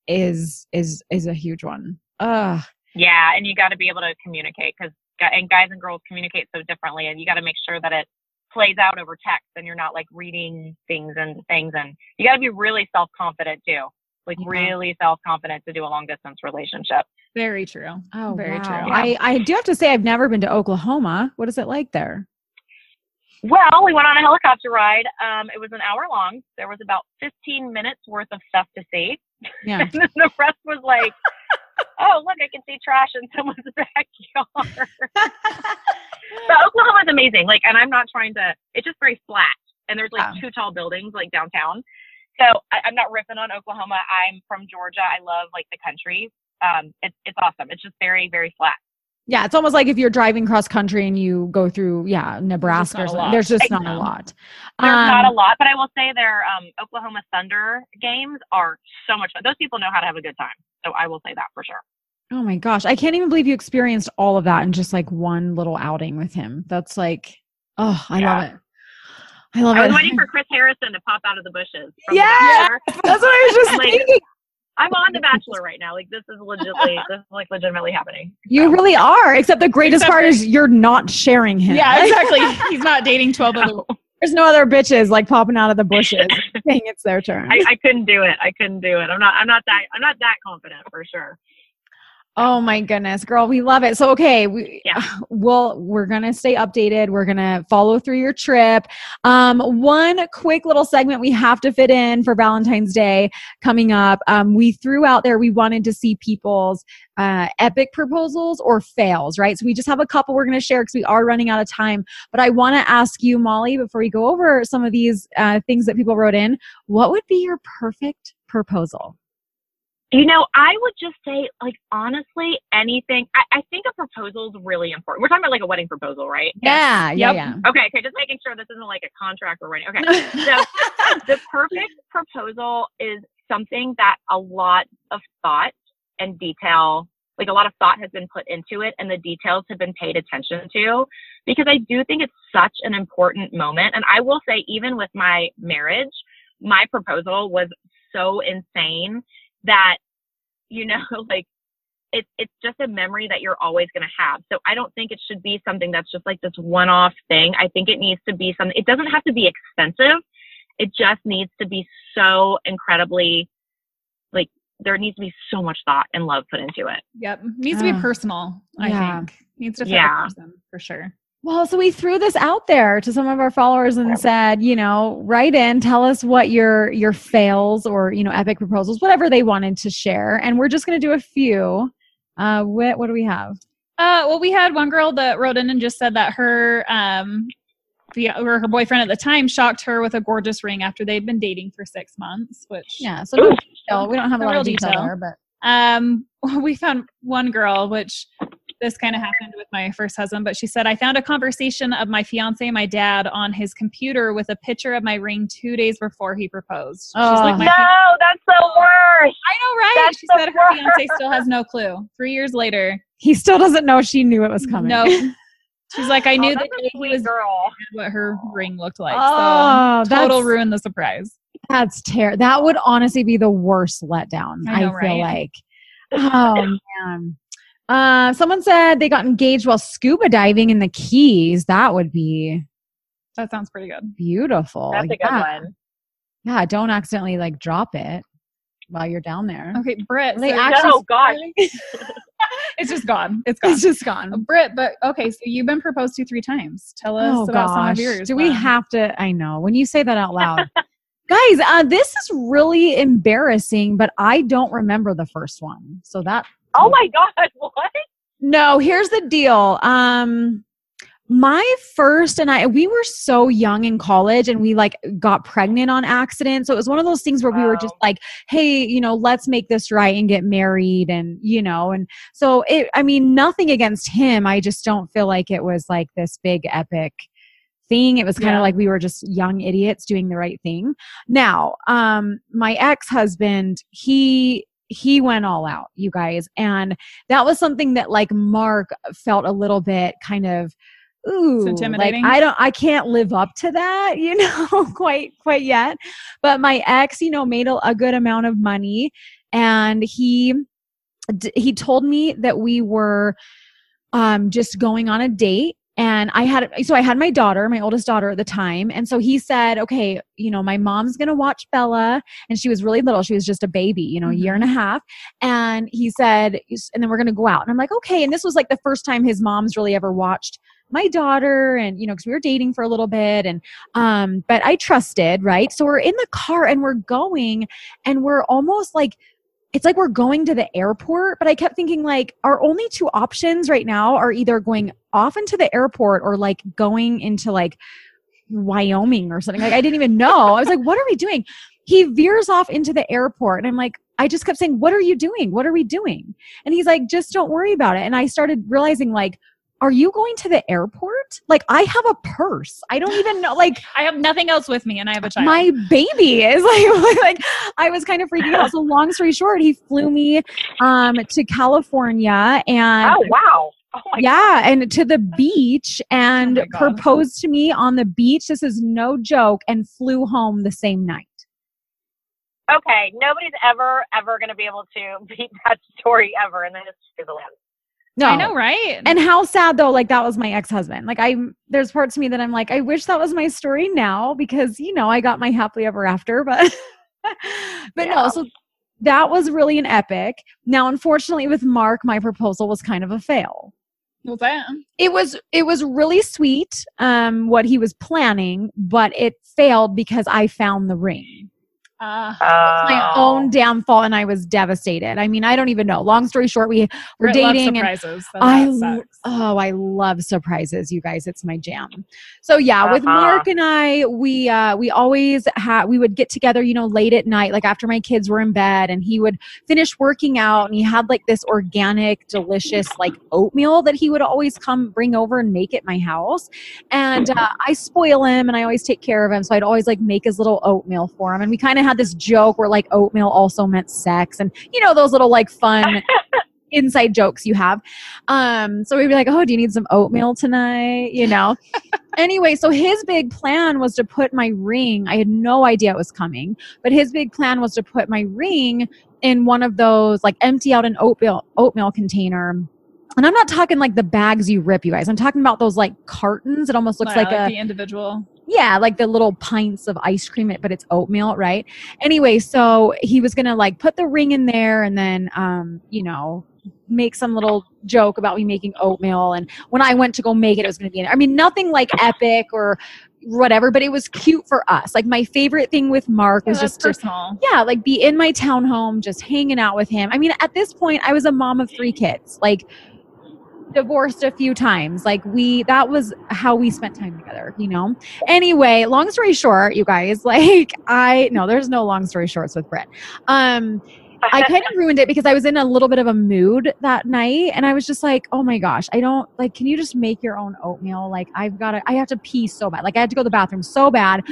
is is is a huge one. Ugh. Yeah, and you got to be able to communicate because and guys and girls communicate so differently, and you got to make sure that it plays out over text, and you're not like reading things and things, and you got to be really self confident too, like Yeah. really self confident to do a long distance relationship. Very true. Oh, Very wow. true. I I do have to say I've never been to Oklahoma. What is it like there? Well, we went on a helicopter ride. Um, it was an hour long. There was about 15 minutes worth of stuff to see, Yeah. and then the rest was like, oh look, I can see trash in someone's backyard. But Oklahoma is amazing. Like, and I'm not trying to. It's just very flat, and there's like Yeah. two tall buildings like downtown. So I, I'm not ripping on Oklahoma. I'm from Georgia. I love like the country. Um, it's it's awesome. It's just very very flat. Yeah, it's almost like if you're driving cross country and you go through, yeah, Nebraska or something. There's just not a lot. There's not a Um, lot, but I will say their um, Oklahoma Thunder games are so much fun. Those people know how to have a good time. So I will say that for sure. Oh my gosh, I can't even believe you experienced all of that in just like one little outing with him. That's like, oh, I love it. I love I it. was waiting for Chris Harrison to pop out of the bushes. from The That's what I was just Like, thinking. I'm on The Bachelor right now. Like this is legitimately this is like legitimately happening. You really are. Except the greatest Except part for- is you're not sharing him. Yeah, exactly. He's not dating 12 other There's no other bitches like popping out of the bushes saying it's their turn. I, I couldn't do it. I couldn't do it. I'm not. I'm not that. I'm not that confident for sure. Oh my goodness, girl, we love it. So okay, we Yeah. well, we're gonna stay updated. We're gonna follow through your trip. Um, one quick little segment we have to fit in for Valentine's Day coming up. Um, we threw out there we wanted to see people's uh, epic proposals or fails, right? So we just have a couple we're gonna share because we are running out of time. But I want to ask you, Molly, before we go over some of these uh, things that people wrote in, what would be your perfect proposal? You know, I would just say, like, honestly, anything. I, I think a proposal is really important. We're talking about like a wedding proposal, right? Yeah, yeah, Yep. yeah. Okay, okay, just making sure this isn't like a contract or writing. Okay, so the perfect proposal is something that a lot of thought and detail, like a lot of thought has been put into it and the details have been paid attention to because I do think it's such an important moment. And I will say, even with my marriage, my proposal was so insane that, you know, like, it's it's just a memory that you're always going to have. So I don't think it should be something that's just like this one-off thing. I think it needs to be something. It doesn't have to be expensive. It just needs to be so incredibly like there needs to be so much thought and love put into it. Yep. Needs to Ah. be personal, I Yeah. think. Needs to fit Yeah. the person for sure. Well, so we threw this out there to some of our followers and said, you know, write in, tell us what your your fails or you know epic proposals, whatever they wanted to share, and we're just going to do a few. Uh, what what do we have? Uh, well, we had one girl that wrote in and just said that her um, or her boyfriend at the time shocked her with a gorgeous ring after they'd been dating for six months. Which Yeah, so no detail. we don't have a lot of detail, detail. there, but um, we found one girl, which this kind of happened with my first husband, but she said I found a conversation of my fiance and my dad on his computer with a picture of my ring two days before he proposed. She's oh, like, Oh. No, that's the worst. I know, right? That's she said her fiance still has no clue. Three years later, he still doesn't know she knew it was coming. no. She's like, I oh, knew oh, that he was girl. what her ring looked like. Oh, so total ruin the surprise. That's terrible. That would honestly be the worst letdown. I know, I feel right? like. Oh man. Uh, someone said they got engaged while scuba diving in the Keys. That would be That sounds pretty good. beautiful. That's a good yeah. one. Yeah, don't accidentally like drop it while you're down there. Okay, Britt. They so- actually- No, gosh. it's just gone. It's gone. It's just gone. Britt, but okay, so you've been proposed to three times. Tell us Oh about some of yours. Do we Wow. have to? I know when you say that out loud. Guys, uh, this is really embarrassing, but I don't remember the first one. So that Oh my god, what? No, here's the deal. Um my first and I we were so young in college and we like got pregnant on accident. So it was one of those things where we were just like, hey, you know, let's make this right and get married and you know, and so it I mean nothing against him. I just don't feel like it was like this big epic thing. It was kind of Yeah. like we were just young idiots doing the right thing. Now, um my ex-husband, he he went all out, you guys. And that was something that like Mark felt a little bit kind of ooh like intimidating? I don't I can't live up to that, you know, quite quite yet. But my ex, you know, made a, a good amount of money and he d- he told me that we were um just going on a date and I had so I had my daughter, my oldest daughter at the time, and so he said, "Okay, you know, my mom's going to watch Bella and she was really little. She was just a baby, you know, a year and a half. And he said, and then we're going to go out. And I'm like, okay. And this was like the first time his mom's really ever watched my daughter and you know because we were dating for a little bit and um but i trusted right so we're in the car and we're going and we're almost like it's like we're going to the airport but i kept thinking like our only two options right now are either going off into the airport or like going into like wyoming or something. Like i didn't even know. I was like what are we doing? He veers off into the airport and i'm like i just kept saying what are you doing? What are we doing? And he's like just don't worry about it. And i started realizing like are you going to the airport? Like i have a purse. I don't even know like I have nothing else with me and I have a child. my baby is like like i was kind of freaking out. So long story short he flew me um to california and Oh wow. Oh my yeah and to the beach and Oh proposed to me on the beach. This is no joke and flew home the same night. Okay, nobody's ever ever going to be able to beat that story ever, and then just the land. No I know, right? and how sad though like that was my ex-husband like i there's parts of me that i'm like i wish that was my story now because you know i got my happily ever after but but no so that was really an epic. Now, unfortunately, with Mark, my proposal was kind of a fail. What's that? It was it was really sweet, um, what he was planning, but it failed because I found the ring Uh, my Oh. own damn fault and I was devastated. I mean, I don't even know. Long story short, we were Britt loves dating and surprises. so I sucks. oh, I love surprises, you guys. It's my jam. So yeah, with Uh-huh. Mark and I, we uh we always had we would get together, you know, late at night, like after my kids were in bed, and he would finish working out and he had like this organic, delicious like oatmeal that he would always come bring over and make at my house. And uh, I spoil him and I always take care of him. So I'd always like make his little oatmeal for him. And we kind of had this joke where like oatmeal also meant sex and you know those little like fun inside jokes you have. Um, so we'd be like, Oh, do you need some oatmeal tonight? You know? anyway, so his big plan was to put my ring. I had no idea it was coming, but his big plan was to put my ring in one of those, like empty out an oatmeal oatmeal container. And I'm not talking like the bags you rip, you guys. I'm talking about those like cartons. It almost looks Yeah, like a the individual. Yeah, like the little pints of ice cream, but it's oatmeal, right? Anyway, so he was gonna like put the ring in there and then, um, you know, make some little joke about me making oatmeal. And when I went to go make it, it was gonna be in. I mean, nothing like epic or whatever, but it was cute for us. Like my favorite thing with Mark Yeah, was just to personal. yeah, like be in my townhome, just hanging out with him. I mean, at this point, I was a mom of three kids, like divorced a few times. Like we, that was how we spent time together, you know? Anyway, long story short, you guys, like I, no, there's no long story shorts with Britt. Um, I kind of ruined it because I was in a little bit of a mood that night and I was just like, oh my gosh, I don't like, can you just make your own oatmeal? Like, I've got to, I have to pee so bad. Like, I had to go to the bathroom so bad.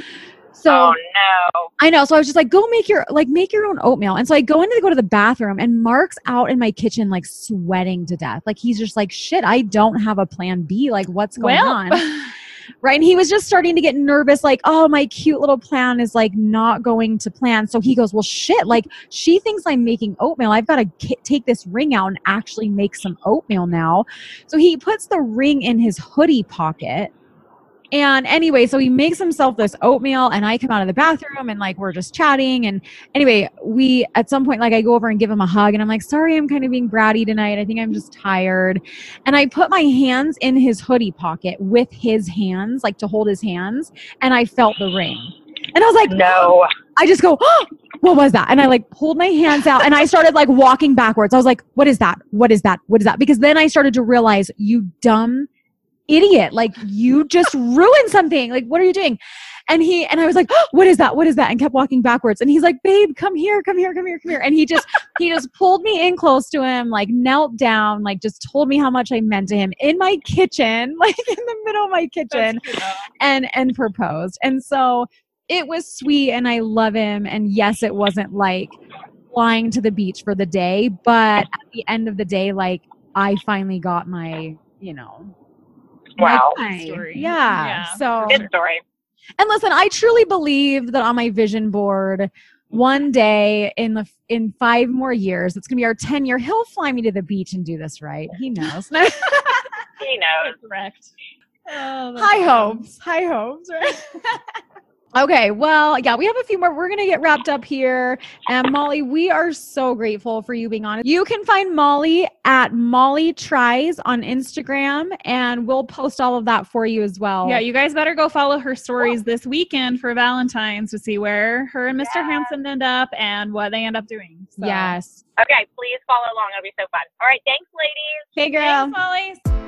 So, oh no. I know. So I was just like, go make your like make your own oatmeal. And so I go in to go to the bathroom and Mark's out in my kitchen like sweating to death. Like he's just like, shit, I don't have a plan B. Like what's going Well, on? Right. And he was just starting to get nervous, like, oh, my cute little plan is like not going to plan. So he goes, well, shit, like she thinks I'm making oatmeal. I've got to ki- take this ring out and actually make some oatmeal now. So he puts the ring in his hoodie pocket. And anyway, so he makes himself this oatmeal, and I come out of the bathroom and like we're just chatting. And anyway, we at some point, like I go over and give him a hug, and I'm like, sorry, I'm kind of being bratty tonight. I think I'm just tired. And I put my hands in his hoodie pocket with his hands, like to hold his hands, and I felt the ring. And I was like, No. I just go, oh, what was that? And I like pulled my hands out and I started like walking backwards. I was like, what is that? What is that? What is that? Because then I started to realize, you dumb idiot, like you just ruined something. Like, what are you doing? And he, and I was like, oh, what is that? What is that? And kept walking backwards. And he's like, babe, come here, come here, come here, come here. And he just, he just pulled me in close to him, like knelt down, like just told me how much I meant to him in my kitchen, like in the middle of my kitchen That's cute, though. and and proposed. And so it was sweet and I love him. And yes, it wasn't like flying to the beach for the day, but at the end of the day, like I finally got my, you know, Wow. Story. Yeah. Yeah, So Good story. and listen, I truly believe that on my vision board, one day in the in five more years, it's gonna be our 10 year, he'll fly me to the beach and do this right. He knows. He knows. Correct. Oh, that's high awesome. hopes high hopes right okay well yeah we have a few more we're gonna get wrapped up here and molly we are so grateful for you being on you can find molly at molly tries on instagram and we'll post all of that for you as well Yeah, you guys better go follow her stories this weekend for Valentine's to see where her and Mr. Yeah. Handsome end up and what they end up doing. So. yes Okay, please follow along. It'll be so fun. All right, thanks, ladies. hey girl Thanks, Molly.